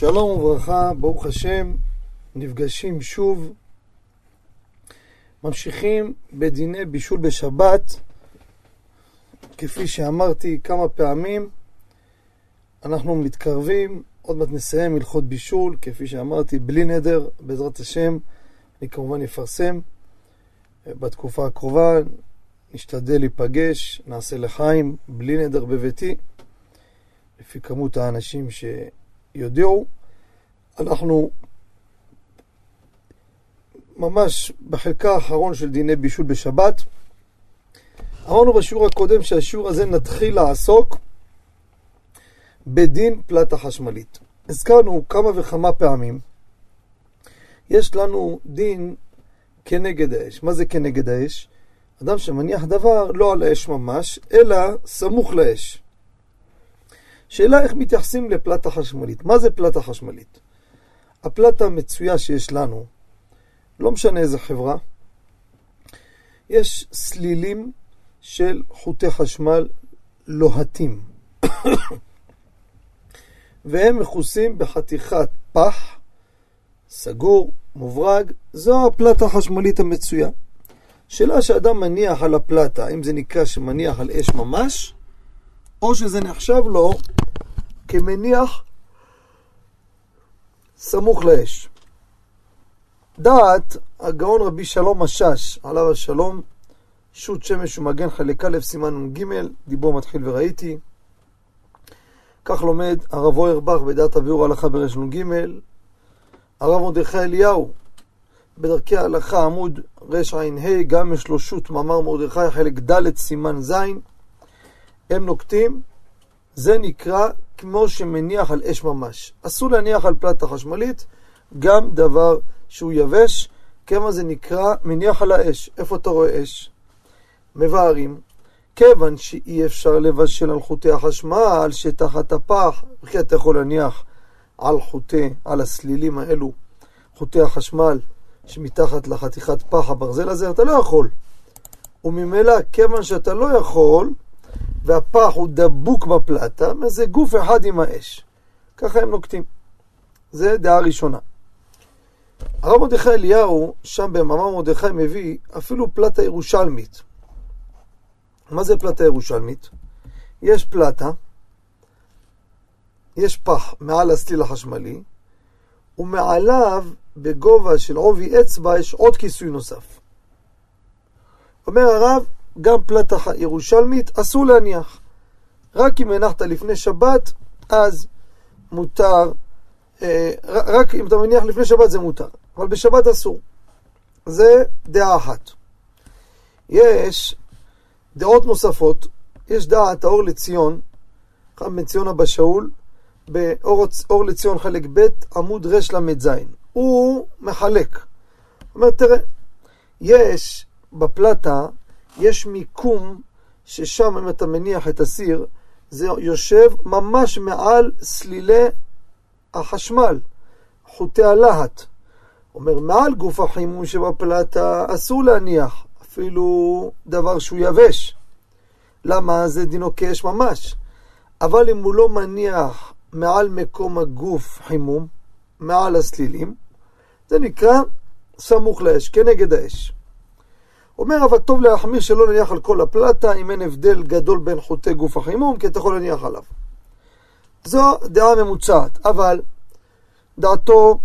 שלום וברכה, ברוך השם, נפגשים שוב, ממשיכים בדיני בישול בשבת, כפי שאמרתי כמה פעמים, אנחנו מתקרבים, עוד מעט נסיים הלכות בישול, כפי שאמרתי, בלי נדר, בעזרת השם, אני כמובן אפרסם. בתקופה הקרובה, נשתדל להיפגש, נעשה לחיים, בלי נדר בביתי, לפי כמות האנשים ש... יודיעו, אנחנו ממש בחלקה האחרון של דיני בישול בשבת. אמרנו בשיעור הקודם שהשיעור הזה נתחיל לעסוק בדין פלטה חשמלית. הזכרנו כמה וכמה פעמים, יש לנו דין כנגד האש. מה זה כנגד האש? אדם שמניח דבר לא על האש ממש, אלא סמוך לאש. שאלה איך מתייחסים לפלטה חשמלית. מה זה פלטה חשמלית? הפלטה המצויה שיש לנו, לא משנה איזה חברה, יש סלילים של חוטי חשמל לוהטים. והם מכוסים בחתיכת פח, סגור, מוברג, זו הפלטה החשמלית המצויה. שאלה שאדם מניח על הפלטה, האם זה נקרא שמניח על אש ממש, או שזה נחשב לו כמניח סמוך לאש. דעת הגאון רבי שלום משאש, עליו השלום, שו"ת שמש ומגן חלק א', סימן נ"ג, דיבור מתחיל וראיתי. כך לומד הרב אוירבך בדעת הביאור הלכה ברש נ"ג, הרב מרדכי אליהו בדרכי ההלכה עמוד רע"ה, גם יש לו שו"ת מאמר מרדכי חלק ד' סימן ז', הם נוקטים, זה נקרא כמו שמניח על אש ממש. אסור להניח על פלטה חשמלית גם דבר שהוא יבש, כמה זה נקרא מניח על האש. איפה אתה רואה אש? מבארים. כיוון שאי אפשר לבשל על חוטי החשמל שתחת הפח, וכי אתה יכול להניח על חוטי, על הסלילים האלו, חוטי החשמל שמתחת לחתיכת פח הברזל הזה, אתה לא יכול. וממילא, כיוון שאתה לא יכול, והפח הוא דבוק בפלטה, זה גוף אחד עם האש. ככה הם נוקטים. זה דעה ראשונה. הרב מרדכי אליהו, שם במאמר מרדכי מביא אפילו פלטה ירושלמית. מה זה פלטה ירושלמית? יש פלטה, יש פח מעל הסליל החשמלי, ומעליו, בגובה של עובי אצבע, יש עוד כיסוי נוסף. אומר הרב, גם פלטה ירושלמית אסור להניח. רק אם הנחת לפני שבת, אז מותר, אה, רק אם אתה מניח לפני שבת זה מותר, אבל בשבת אסור. זה דעה אחת. יש דעות נוספות, יש דעת האור לציון, חם בן ציון אבא שאול, באור לציון חלק ב', עמוד רל"ז. הוא מחלק. הוא אומר, תראה, יש בפלטה יש מיקום ששם אם אתה מניח את הסיר, זה יושב ממש מעל סלילי החשמל, חוטי הלהט. אומר, מעל גוף החימום שבפלטה אסור להניח אפילו דבר שהוא יבש. למה? זה דינו כאש ממש. אבל אם הוא לא מניח מעל מקום הגוף חימום, מעל הסלילים, זה נקרא סמוך לאש, כנגד האש. אומר אבל טוב להחמיר שלא נניח על כל הפלטה אם אין הבדל גדול בין חוטי גוף החימום כי אתה יכול להניח עליו. זו דעה ממוצעת, אבל דעתו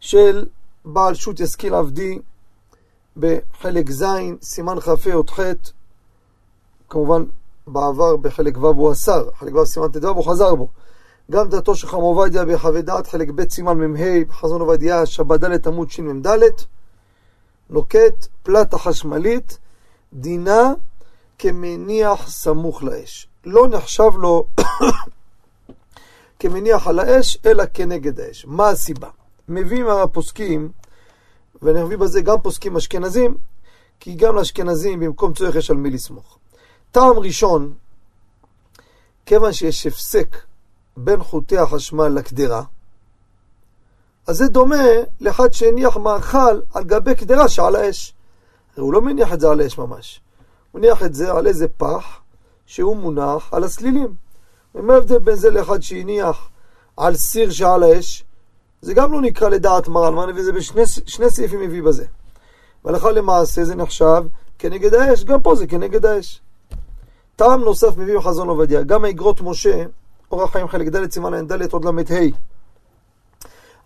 של בעל שו"ת ישכיל עבדי בחלק ז', סימן כ"ה עוד ח', כמובן בעבר בחלק ו' הוא אסר, חלק ו' סימן ט"ו הוא חזר בו. גם דעתו של חם עובדיה בחווה דעת, חלק ב' סימן מ"ה, בחזון עובדיה, שבת ד' עמוד שמ"ד, נוקט פלטה חשמלית, דינה כמניח סמוך לאש. לא נחשב לו כמניח על האש, אלא כנגד האש. מה הסיבה? מביאים הפוסקים, ונביא בזה גם פוסקים אשכנזים, כי גם לאשכנזים במקום צורך יש על מי לסמוך. טעם ראשון, כיוון שיש הפסק בין חוטי החשמל לקדרה, אז זה דומה לאחד שהניח מאכל על גבי קדרה שעל האש. הוא לא מניח את זה על האש ממש. הוא מניח את זה על איזה פח שהוא מונח על הסלילים. ומה ההבדל בין זה לאחד שהניח על סיר שעל האש, זה גם לא נקרא לדעת מרן, זה בשני סעיפים מביא בזה. והלכה למעשה זה נחשב כנגד האש, גם פה זה כנגד האש. טעם נוסף מביא בחזון עובדיה, גם האגרות משה, אורח חיים חלק ד' סימן ע"ד עוד ל"ה.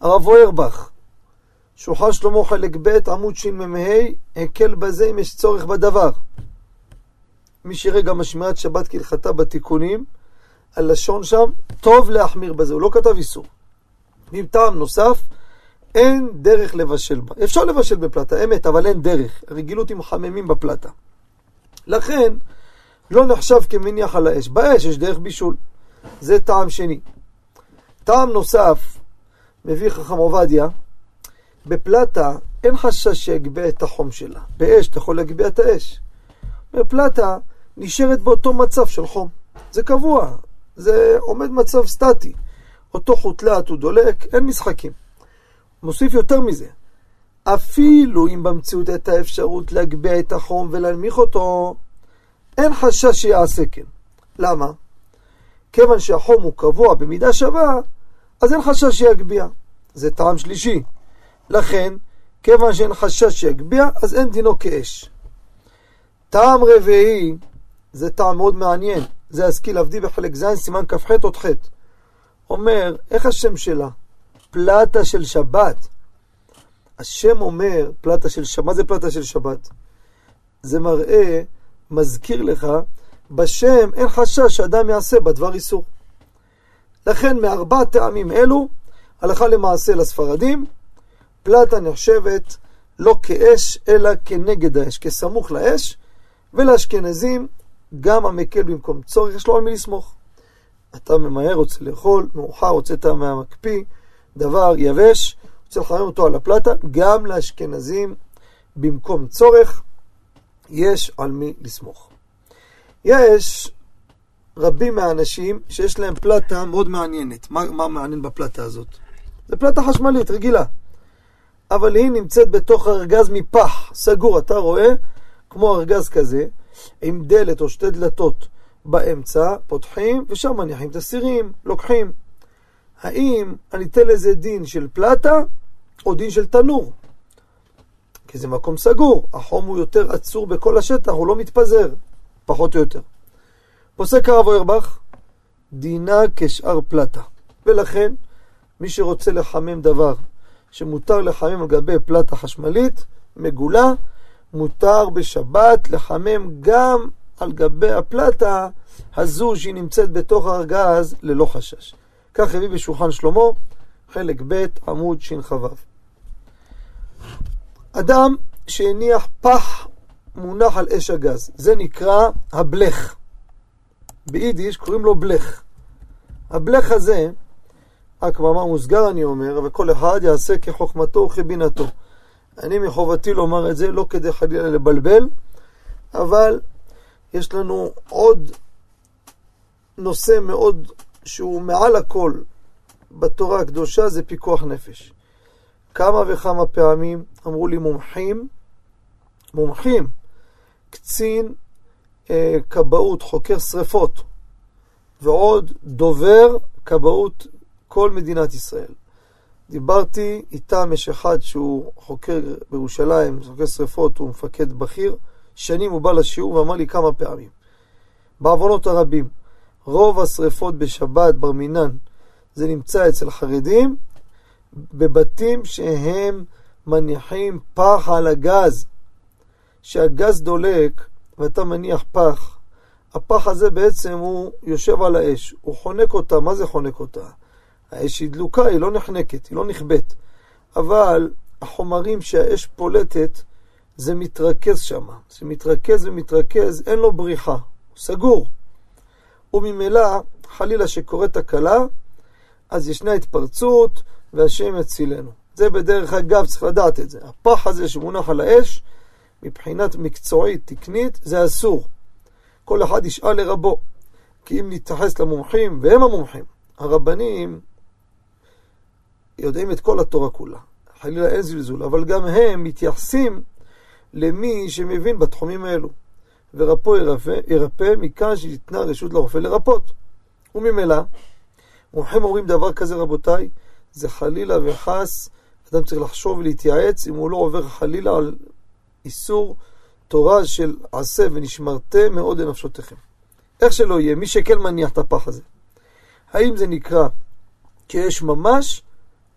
הרב אוירבך, שוחה שלמה חלק ב' עמוד שמ"ה, הקל בזה אם יש צורך בדבר. מי שיראה גם השמיעת שבת כהלכתה בתיקונים, הלשון שם, טוב להחמיר בזה, הוא לא כתב איסור. עם טעם נוסף, אין דרך לבשל בה. אפשר לבשל בפלטה, אמת, אבל אין דרך. הרגילות היא מחממים בפלטה. לכן, לא נחשב כמניח על האש. באש יש דרך בישול. זה טעם שני. טעם נוסף, מביא חכם עובדיה, בפלטה אין חשש שיגביה את החום שלה. באש אתה יכול להגביה את האש. בפלטה נשארת באותו מצב של חום. זה קבוע, זה עומד מצב סטטי. אותו חוטלת הוא דולק, אין משחקים. מוסיף יותר מזה, אפילו אם במציאות הייתה אפשרות להגביה את החום ולהנמיך אותו, אין חשש שיעשה כן. למה? כיוון שהחום הוא קבוע במידה שווה, אז אין חשש שיגביה. זה טעם שלישי. לכן, כיוון שאין חשש שיגביה, אז אין דינו כאש. טעם רביעי, זה טעם מאוד מעניין, זה השכיל עבדי בחלק ז', סימן כ"ח עוד ח'. אומר, איך השם שלה? פלטה של שבת. השם אומר, פלטה של שבת, מה זה פלטה של שבת? זה מראה, מזכיר לך, בשם אין חשש שאדם יעשה בדבר איסור. לכן מארבע טעמים אלו, הלכה למעשה לספרדים, פלטה נחשבת לא כאש, אלא כנגד האש, כסמוך לאש, ולאשכנזים, גם המקל במקום צורך, יש לו על מי לסמוך. אתה ממהר, רוצה לאכול, מאוחר, הוצאת מהמקפיא, דבר יבש, רוצה לחמם אותו על הפלטה, גם לאשכנזים במקום צורך, יש על מי לסמוך. יש רבים מהאנשים שיש להם פלטה מאוד מעניינת. מה, מה מעניין בפלטה הזאת? זה פלטה חשמלית, רגילה. אבל היא נמצאת בתוך ארגז מפח, סגור, אתה רואה? כמו ארגז כזה, עם דלת או שתי דלתות באמצע, פותחים, ושם מניחים את הסירים, לוקחים. האם אני אתן לזה דין של פלטה או דין של תנור? כי זה מקום סגור, החום הוא יותר עצור בכל השטח, הוא לא מתפזר, פחות או יותר. פוסק הרב אוירבך, דינה כשאר פלטה. ולכן, מי שרוצה לחמם דבר שמותר לחמם על גבי פלטה חשמלית, מגולה, מותר בשבת לחמם גם על גבי הפלטה הזו שהיא נמצאת בתוך הארגז ללא חשש. כך הביא בשולחן שלמה, חלק ב', עמוד שכ"ו. אדם שהניח פח מונח על אש הגז, זה נקרא הבלך. ביידיש קוראים לו בלך. הבלך הזה, רק מאמר מוסגר אני אומר, אבל כל אחד יעשה כחוכמתו וכבינתו. אני מחובתי לומר את זה לא כדי חלילה לבלבל, אבל יש לנו עוד נושא מאוד שהוא מעל הכל בתורה הקדושה, זה פיקוח נפש. כמה וכמה פעמים אמרו לי מומחים, מומחים, קצין כבאות, חוקר שרפות, ועוד דובר כבאות כל מדינת ישראל. דיברתי איתם, יש אחד שהוא חוקר בירושלים, חוקר שרפות, הוא מפקד בכיר, שנים הוא בא לשיעור ואמר לי כמה פעמים. בעוונות הרבים, רוב השרפות בשבת, בר מינן, זה נמצא אצל חרדים, בבתים שהם מניחים פח על הגז. שהגז דולק ואתה מניח פח, הפח הזה בעצם הוא יושב על האש, הוא חונק אותה, מה זה חונק אותה? האש היא דלוקה, היא לא נחנקת, היא לא נכבאת. אבל החומרים שהאש פולטת, זה מתרכז שם. זה מתרכז ומתרכז, אין לו בריחה, הוא סגור. וממילא, חלילה שקורית תקלה, אז ישנה התפרצות, והשם יצילנו. זה בדרך אגב, צריך לדעת את זה. הפח הזה שמונח על האש, מבחינת מקצועית, תקנית, זה אסור. כל אחד ישאל לרבו. כי אם נתייחס למומחים, והם המומחים, הרבנים יודעים את כל התורה כולה. חלילה אין זלזול, אבל גם הם מתייחסים למי שמבין בתחומים האלו. ורפו ירפא, ירפא מכאן שניתנה רשות לרופא לרפות. וממילא, מומחים אומרים דבר כזה, רבותיי, זה חלילה וחס, אדם צריך לחשוב ולהתייעץ אם הוא לא עובר חלילה על איסור תורה של עשה ונשמרתם מאוד לנפשותיכם. איך שלא יהיה, מי שכן מניח את הפח הזה. האם זה נקרא כאש ממש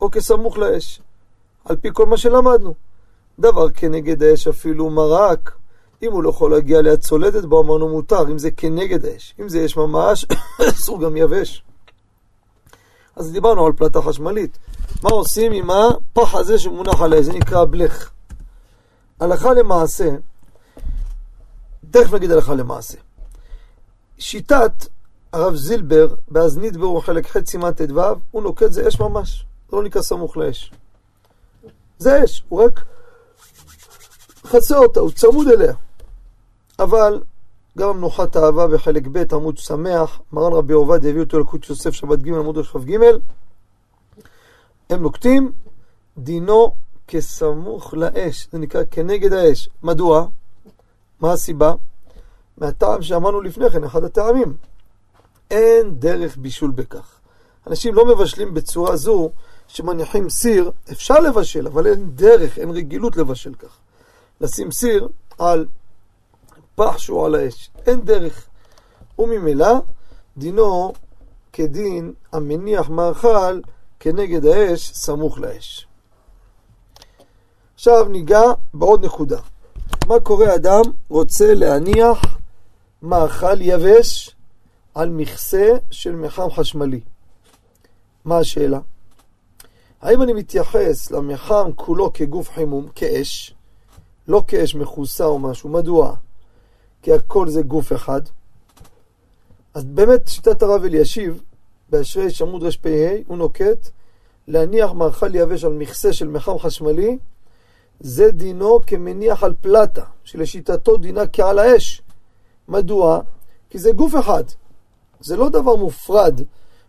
או כסמוך לאש? על פי כל מה שלמדנו. דבר כנגד האש אפילו מרק, אם הוא לא יכול להגיע ליד צולדת בו אמרנו מותר, אם זה כנגד האש. אם זה אש ממש, אסור גם יבש. אז דיברנו על פלטה חשמלית. מה עושים עם הפח הזה שמונח עליה? זה נקרא בלך. הלכה למעשה, תכף נגיד הלכה למעשה. שיטת הרב זילבר, באזנית ברור חלק ח' סימן ט"ו, הוא נוקט זה אש ממש, לא נקרא סמוך לאש. זה אש, הוא רק חצה אותה, הוא צמוד אליה. אבל גם מנוחת אהבה בחלק ב' עמוד שמח, מרן רבי עובדיה הביא אותו לקוט יוסף שבת ג' עמוד כ"ג, הם נוקטים דינו כסמוך לאש, זה נקרא כנגד האש. מדוע? מה הסיבה? מהטעם שאמרנו לפני כן, אחד הטעמים. אין דרך בישול בכך. אנשים לא מבשלים בצורה זו שמניחים סיר, אפשר לבשל, אבל אין דרך, אין רגילות לבשל כך. לשים סיר על פח שהוא על האש, אין דרך. וממילא דינו כדין המניח מאכל כנגד האש, סמוך לאש. עכשיו ניגע בעוד נקודה. מה קורה אדם רוצה להניח מאכל יבש על מכסה של מחם חשמלי? מה השאלה? האם אני מתייחס למחם כולו כגוף חימום, כאש, לא כאש מכוסה או משהו? מדוע? כי הכל זה גוף אחד. אז באמת שיטת הרב אלישיב, באשרי עמוד רפ"ה, הוא נוקט להניח מאכל יבש על מכסה של מחם חשמלי, זה דינו כמניח על פלטה, שלשיטתו דינה כעל האש. מדוע? כי זה גוף אחד. זה לא דבר מופרד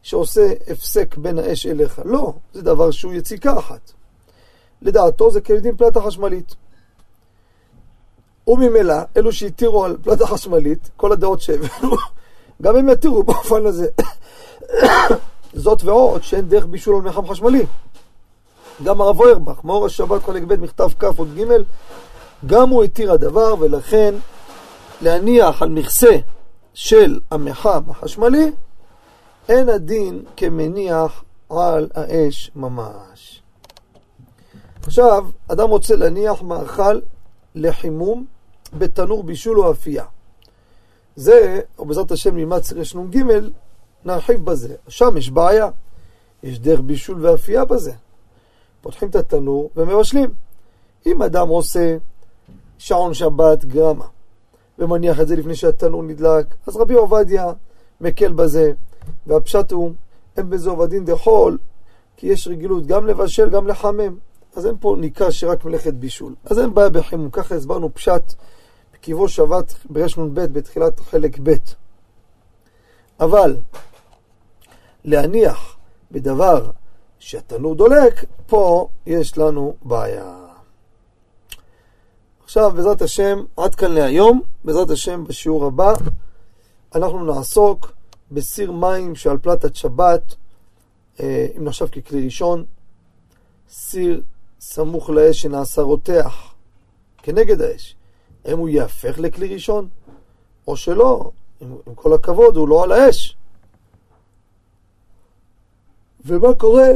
שעושה הפסק בין האש אליך. לא, זה דבר שהוא יציקה אחת. לדעתו זה כדין פלטה חשמלית. וממילא, אלו שהתירו על פלטה חשמלית, כל הדעות שהבאנו, גם הם יתירו באופן הזה. זאת ועוד שאין דרך בישול על מחם חשמלי. גם הרב אוירבך, מאור השבת חלק ב' מכתב כ' עוד ג', גם הוא התיר הדבר, ולכן להניח על מכסה של המחם החשמלי, אין הדין כמניח על האש ממש. עכשיו, אדם רוצה להניח מאכל לחימום בתנור בישול או אפייה. זה, או בעזרת השם נלמד סרש נ"ג, נרחיב בזה. שם יש בעיה. יש דרך בישול ואפייה בזה. פותחים את התנור ומבשלים. אם אדם עושה שעון שבת גרמה ומניח את זה לפני שהתנור נדלק, אז רבי עובדיה מקל בזה, והפשט הוא, אין בזה עובדין דחול, כי יש רגילות גם לבשל, גם לחמם. אז אין פה ניכר שרק מלאכת בישול. אז אין בעיה בחימום. ככה הסברנו פשט בקיבו שבת ברנ"ב בתחילת חלק ב'. אבל להניח בדבר שהתנור דולק, פה יש לנו בעיה. עכשיו, בעזרת השם, עד כאן להיום. בעזרת השם, בשיעור הבא, אנחנו נעסוק בסיר מים שעל פלטת שבת, אה, אם נחשב ככלי ראשון, סיר סמוך לאש שנעשה רותח, כנגד האש. האם הוא יהפך לכלי ראשון, או שלא, עם, עם כל הכבוד, הוא לא על האש. ומה קורה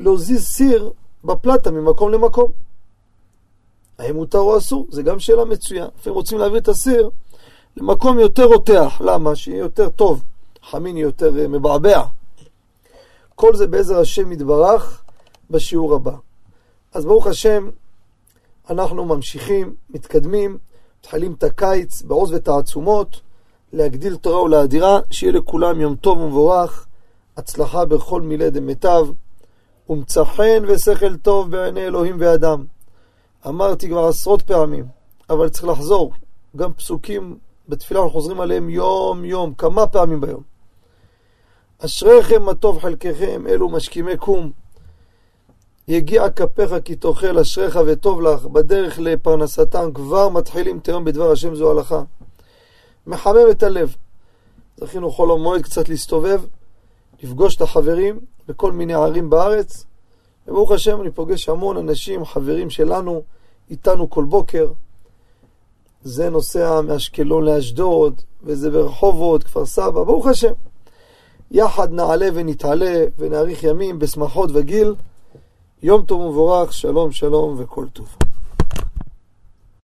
להזיז סיר בפלטה ממקום למקום? האם מותר או אסור? זה גם שאלה מצויה. לפעמים רוצים להעביר את הסיר למקום יותר רותח. למה? שיהיה יותר טוב. חמין יותר uh, מבעבע. כל זה בעזר השם יתברך בשיעור הבא. אז ברוך השם, אנחנו ממשיכים, מתקדמים, מתחילים את הקיץ בעוז ותעצומות, להגדיל תורה ולאדירה, שיהיה לכולם יום טוב ומבורך, הצלחה בכל מילי דמיטב, ומצא חן ושכל טוב בעיני אלוהים ואדם. אמרתי כבר עשרות פעמים, אבל צריך לחזור. גם פסוקים בתפילה אנחנו חוזרים עליהם יום-יום, כמה פעמים ביום. אשריכם מה טוב חלקכם, אלו משכימי קום. יגיע כפיך כי תאכל אשריך וטוב לך, בדרך לפרנסתם כבר מתחילים תהום בדבר השם זו הלכה. מחמם את הלב. זכינו חול המועד קצת להסתובב, לפגוש את החברים בכל מיני ערים בארץ. וברוך השם, אני פוגש המון אנשים, חברים שלנו, איתנו כל בוקר. זה נוסע מאשקלון לאשדוד, וזה ברחובות, כפר סבא, ברוך השם. יחד נעלה ונתעלה ונאריך ימים בשמחות וגיל. יום טוב ומבורך, שלום שלום וכל טוב.